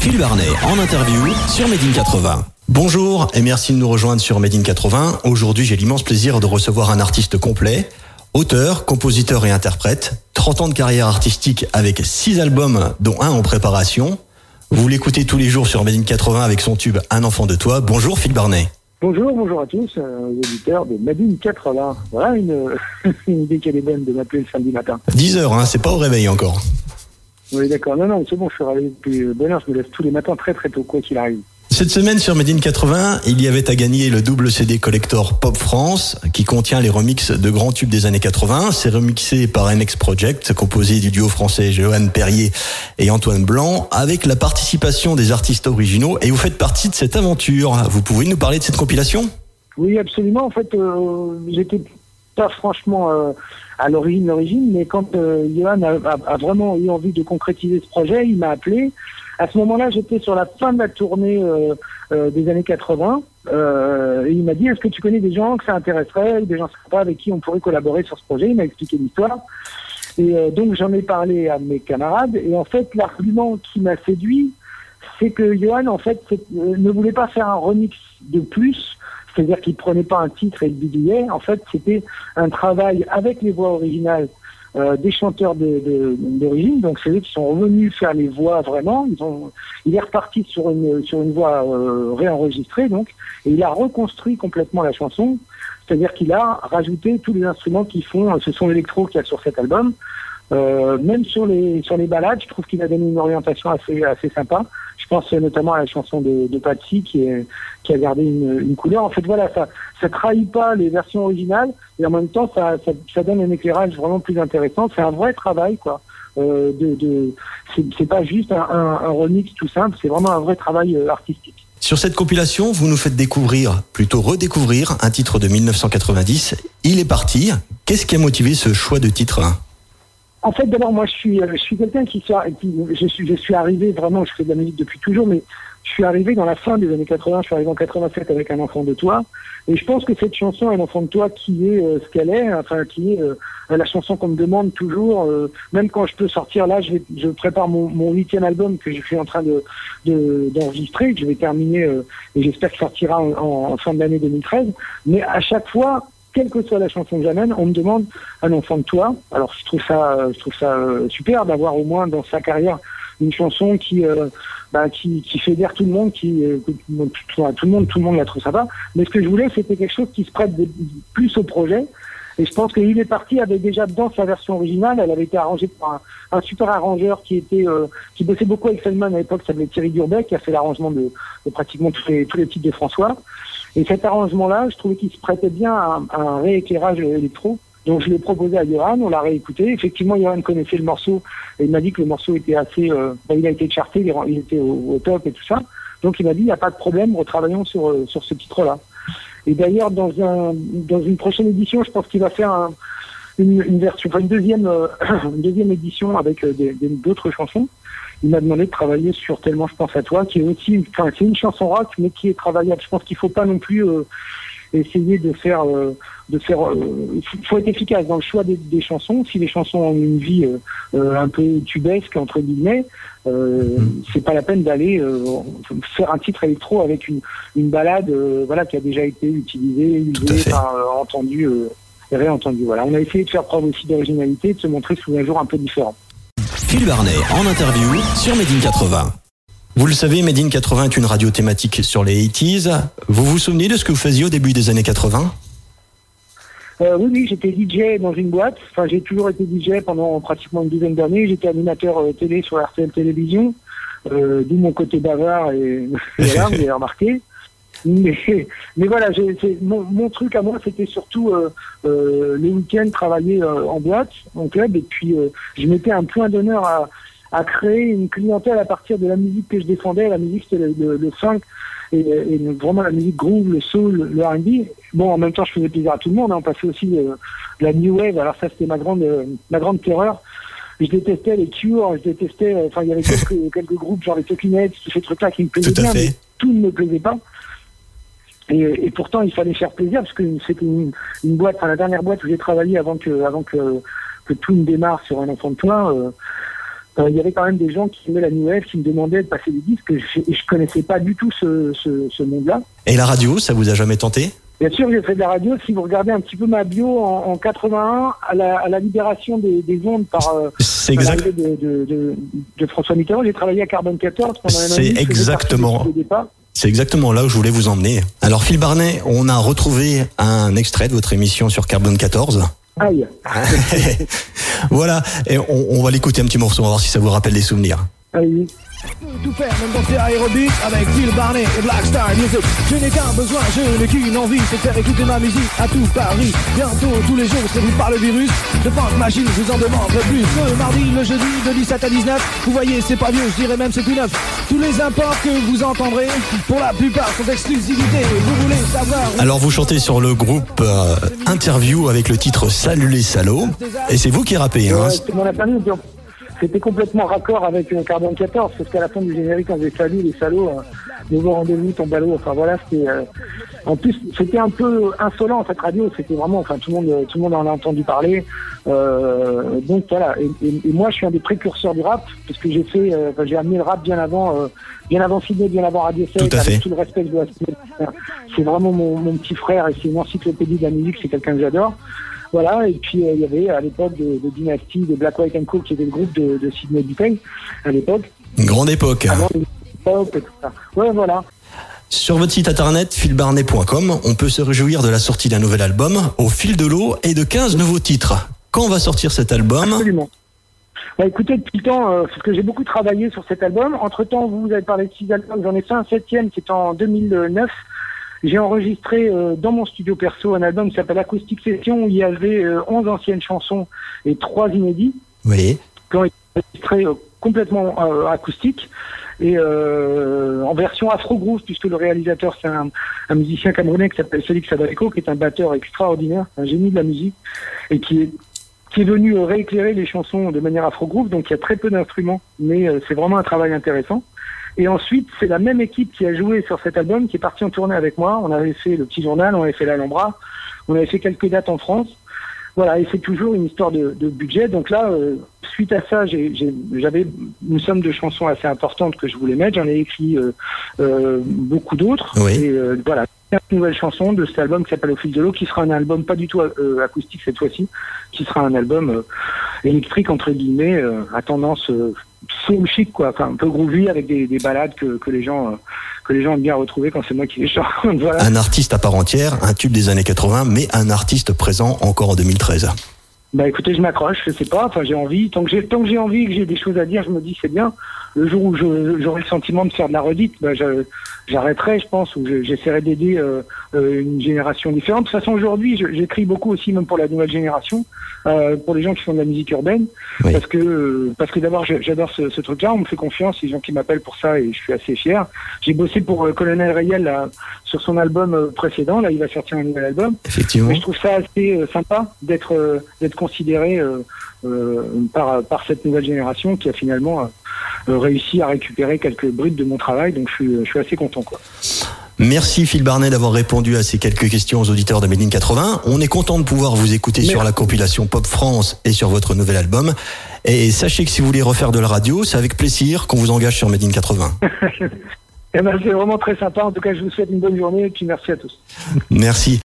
Phil Barnet en interview sur Made in 80. Bonjour et merci de nous rejoindre sur Made in 80. Aujourd'hui, j'ai l'immense plaisir de recevoir un artiste complet, auteur, compositeur et interprète, 30 ans de carrière artistique avec 6 albums dont un en préparation. Vous l'écoutez tous les jours sur Made in 80 avec son tube Un enfant de toi. Bonjour Phil Barnet. Bonjour, bonjour à tous, euh, auditeurs de Madine 80. Voilà une, une idée qu'elle est bonne de m'appeler le samedi matin. 10 heures, hein, c'est pas au réveil encore. Oui, d'accord. Non, non, c'est bon, je suis réveillé depuis euh, bonne heure. Je me lève tous les matins très très tôt, quoi qu'il arrive. Cette semaine sur Made in 80, il y avait à gagner le double CD collector Pop France qui contient les remixes de grands tubes des années 80. C'est remixé par NX Project, composé du duo français Johan Perrier et Antoine Blanc, avec la participation des artistes originaux. Et vous faites partie de cette aventure. Vous pouvez nous parler de cette compilation? Oui, absolument. En fait, euh, j'étais franchement euh, à l'origine, l'origine, mais quand euh, Johan a, vraiment eu envie de concrétiser ce projet, il m'a appelé. À ce moment-là, j'étais sur la fin de la tournée euh, des années 80. Euh, et il m'a dit, est-ce que tu connais des gens que ça intéresserait, des gens avec qui on pourrait collaborer sur ce projet? Il m'a expliqué l'histoire. Et donc j'en ai parlé à mes camarades. Et en fait, l'argument qui m'a séduit, c'est que Johan, en fait, ne voulait pas faire un remix de plus. C'est-à-dire qu'il prenait pas un titre et le bidouillait. En fait, c'était un travail avec les voix originales euh, des chanteurs d'origine. Donc c'est eux qui sont revenus faire les voix vraiment. Ils ont, il est reparti sur une sur une voix euh, réenregistrée donc, et il a reconstruit complètement la chanson. C'est-à-dire qu'il a rajouté tous les instruments qui font ce son électro qu'il y a sur cet album. Euh, même sur les sur les balades, je trouve qu'il a donné une orientation assez assez sympa. Pense notamment à la chanson de, de Patsy qui a gardé une, couleur. En fait, voilà, ça ça trahit pas les versions originales et en même temps ça donne un éclairage vraiment plus intéressant. C'est un vrai travail quoi. Euh, c'est pas juste un, un, remix tout simple, c'est vraiment un vrai travail euh, artistique. Sur cette compilation, vous nous faites découvrir, plutôt redécouvrir, un titre de 1990. Il est parti. Qu'est-ce qui a motivé ce choix de titre En fait, d'abord, moi, je suis, euh, je suis quelqu'un qui, qui je suis, je suis arrivé vraiment, je fais de la musique depuis toujours, mais je suis arrivé dans la fin des années 80, je suis arrivé en 87 avec Un enfant de toi, et je pense que cette chanson, Un enfant de toi, qui est euh, ce qu'elle est, enfin, qui est euh, la chanson qu'on me demande toujours, euh, même quand je peux sortir là, je, vais, je prépare mon, huitième album que je suis en train de de- d'enregistrer, que je vais terminer, euh, et j'espère qu'il sortira en- en fin de l'année 2013, mais à chaque fois, quelle que soit la chanson que j'amène, on me demande un enfant de toi. Alors je trouve ça, je trouve ça euh, super d'avoir au moins dans sa carrière une chanson qui, euh, bah, qui, qui fédère tout le monde, qui, euh, que tout, le monde- tout, le monde, la trouve sympa. Mais ce que je voulais, c'était quelque chose qui se prête plus au projet. Et je pense qu'il est parti avec déjà dans sa version originale, elle avait été arrangée par un, un super arrangeur qui était, euh, qui bossait beaucoup avec Feldman à l'époque, qui s'appelait Thierry Durbeck, qui a fait l'arrangement de, de pratiquement tous les, tous les titres de François. Et cet arrangement-là, je trouvais qu'il se prêtait bien à, un- rééclairage électro. Donc je l'ai proposé à Johan, on l'a réécouté. Effectivement, Johan connaissait le morceau et il m'a dit que le morceau était assez... Euh, bah, il a été charté, il était au, top et tout ça. Donc il m'a dit, il n'y a pas de problème, retravaillons sur, euh, sur ce titre-là. Et d'ailleurs, dans, un, dans une prochaine édition, je pense qu'il va faire un- une, version, enfin une deuxième, euh, deuxième édition avec d'autres chansons. Il m'a demandé de travailler sur Tellement je pense à toi, qui est aussi, enfin c'est une chanson rock, mais qui est travaillable. Je pense qu'il faut pas non plus euh, essayer de faire, euh, de faire. euh, Il faut- être efficace dans le choix des, des chansons. Si les chansons ont une vie euh, euh, un peu tubesque entre guillemets, euh, c'est pas la peine d'aller euh, faire un titre électro avec une, une balade, euh, voilà, qui a déjà été utilisée, usée, euh, entendue. euh, et réentendue. Voilà, on a essayé de faire preuve aussi d'originalité, de se montrer sous un jour un peu différent. Phil Barnet en interview sur Made in 80. Vous le savez, Made in 80 est une radio thématique sur les 80s. Vous vous souvenez de ce que vous faisiez au début des années 80 Euh, oui, oui, j'étais DJ dans une boîte. Enfin, j'ai toujours été DJ pendant pratiquement une dizaine d'années. J'étais animateur euh, télé sur RTL Télévision, euh, d'où mon côté bavard et voilà, vous avez remarqué. Mais, mais voilà, j'ai- c'est- mon, mon truc à moi, c'était surtout euh, euh, les week-ends travailler euh, en boîte, en club, et puis euh, je mettais un point d'honneur à, à créer une clientèle à partir de la musique que je défendais. La musique, c'était le, le, le funk et, et vraiment la musique groove, le soul, le R&B. Bon, en même temps, je faisais plaisir à tout le monde. hein. On passait aussi euh, la new wave. Alors ça, c'était ma grande, euh, ma grande terreur. Je détestais les Cure, je détestais. Enfin, il y avait quelques, quelques groupes genre les Talking Heads, tous ces trucs-là qui me plaisaient bien, fait. mais tout ne me plaisait pas. Et, et pourtant, il fallait faire plaisir parce que c'était une, une boîte, enfin la dernière boîte où j'ai travaillé avant que, avant que, que tout ne démarre sur un enfant de toi. euh, euh, il y avait quand même des gens qui aimaient la New Wave, qui me demandaient de passer des disques, et je, je connaissais pas du tout ce, ce, ce monde-là. Et la radio, ça vous a jamais tenté? Bien sûr, j'ai fait de la radio. Si vous regardez un petit peu ma bio en, en 81, à la, à la libération des, des ondes par euh, de, de, de, de François Mitterrand, j'ai travaillé à Carbone 14 pendant un an. C'est exactement. C'est exactement là où je voulais vous emmener. Alors Phil Barnet, on a retrouvé un extrait de votre émission sur Carbone 14. Aïe. voilà, et on, on va l'écouter un petit morceau, on va voir si ça vous rappelle des souvenirs. Allez. Tout faire, même danser aérobic avec Phil Barnet et Black Star Music. Je n'ai qu'un besoin, je n'ai qu'une envie, c'est de faire écouter ma musique à tout Paris. Bientôt, tous les jours, c'est vous par le virus. De Funk Machine, je vous en demanderai plus. Le mardi, le jeudi, de 17 à 19. Vous voyez, c'est pas vieux, je dirais même c'est tout neuf. Tous les imports que vous entendrez, pour la plupart, sont d'exclusivité. Vous voulez savoir Alors vous chantez sur le groupe euh, Interview avec le titre Salut les salauds, et c'est vous qui rappez. Hein Ouais, c'était complètement raccord avec euh, Carbone 14, parce qu'à la fin du générique, on faisait salut les salauds, euh, nouveau rendez-vous, ton ballot. Enfin voilà, c'était. euh, en plus, c'était un peu insolent cette radio. C'était vraiment, enfin tout le monde, tout le monde en a entendu parler. Euh, donc voilà. Et, et- et moi, je suis un des précurseurs du rap, parce que j'ai fait, euh, j'ai amené le rap bien avant, euh, bien avant Sydney, bien avant Radio 7, Tout à avec fait. tout le respect que je dois. C'est vraiment mon, mon petit frère et c'est une encyclopédie de la musique. C'est quelqu'un que j'adore. Voilà, et puis euh, il y avait à l'époque de, de Dynasty, de Black White and Co, qui était le groupe de, de Sidney Dupay à l'époque, Une grande époque. avant les pop et tout ça. Ouais, voilà. Sur votre site internet philbarnet.com, on peut se réjouir de la sortie d'un nouvel album au fil de l'eau et de 15 nouveaux titres. Quand va sortir cet album? Absolument. Bah, écoutez, depuis le temps, euh, parce que j'ai beaucoup travaillé sur cet album. Entre temps, vous avez parlé de six albums, j'en ai fait un septième qui est en 2009. J'ai enregistré euh, dans mon studio perso un album qui s'appelle Acoustic Session où il y avait euh, 11 anciennes chansons et trois inédits Oui. qui ont été enregistrés euh, complètement euh, acoustiques et en version afro groove puisque le réalisateur c'est un, un musicien camerounais qui s'appelle Félix Sadaleko qui est un batteur extraordinaire, un génie de la musique et qui est qui est venu rééclairer les chansons de manière afro groove donc il y a très peu d'instruments mais c'est vraiment un travail intéressant. Et ensuite, c'est la même équipe qui a joué sur cet album qui est partie en tournée avec moi. On avait fait le petit journal, on avait fait l'Alhambra, on avait fait quelques dates en France. Voilà, et c'est toujours une histoire de, de budget. Donc là, euh, suite à ça, j'avais une somme de chansons assez importante que je voulais mettre. J'en ai écrit euh, euh, beaucoup d'autres. Oui. Et euh, voilà, 15 nouvelles chansons de cet album qui s'appelle Au fil de l'eau, qui sera un album pas du tout euh, acoustique cette fois-ci, qui sera un album euh, électrique entre guillemets, euh, à tendance soul chic quoi, un peu groovy avec des, des balades que, que les gens que les gens aiment bien retrouver quand c'est moi qui les chante. Un artiste à part entière, un tube des années 80, mais un artiste présent encore en 2013. Bah écoutez, je m'accroche, je sais pas, enfin j'ai envie, tant que j'ai tant que j'ai envie et que j'ai des choses à dire, je me dis c'est bien. Le jour où j'aurai le sentiment de faire de la redite, bah, j'arrêterai, je pense, ou je- j'essaierai d'aider euh, euh, une génération différente. De toute façon, aujourd'hui, j'écris beaucoup aussi, même pour la nouvelle génération, euh, pour les gens qui font de la musique urbaine, Oui. parce que parce que d'abord j'adore ce, ce truc-là, on me fait confiance, les gens qui m'appellent pour ça et je suis assez fier. J'ai bossé pour euh, Colonel Rayel là, sur son album précédent, là il va sortir un nouvel album. Effectivement. Mais je trouve ça assez sympa d'être d'être considéré euh, euh, par par cette nouvelle génération qui a finalement euh, réussi à récupérer quelques brutes de mon travail. Donc je suis je suis assez content quoi. Merci Phil Barnet d'avoir répondu à ces quelques questions aux auditeurs de Made in 80. On est content de pouvoir vous écouter sur la compilation Pop France et sur votre nouvel album. Et sachez que si vous voulez refaire de la radio, c'est avec plaisir qu'on vous engage sur Made in 80. Et ben c'est vraiment très sympa. En tout cas, je vous souhaite une bonne journée et puis merci à tous. Merci.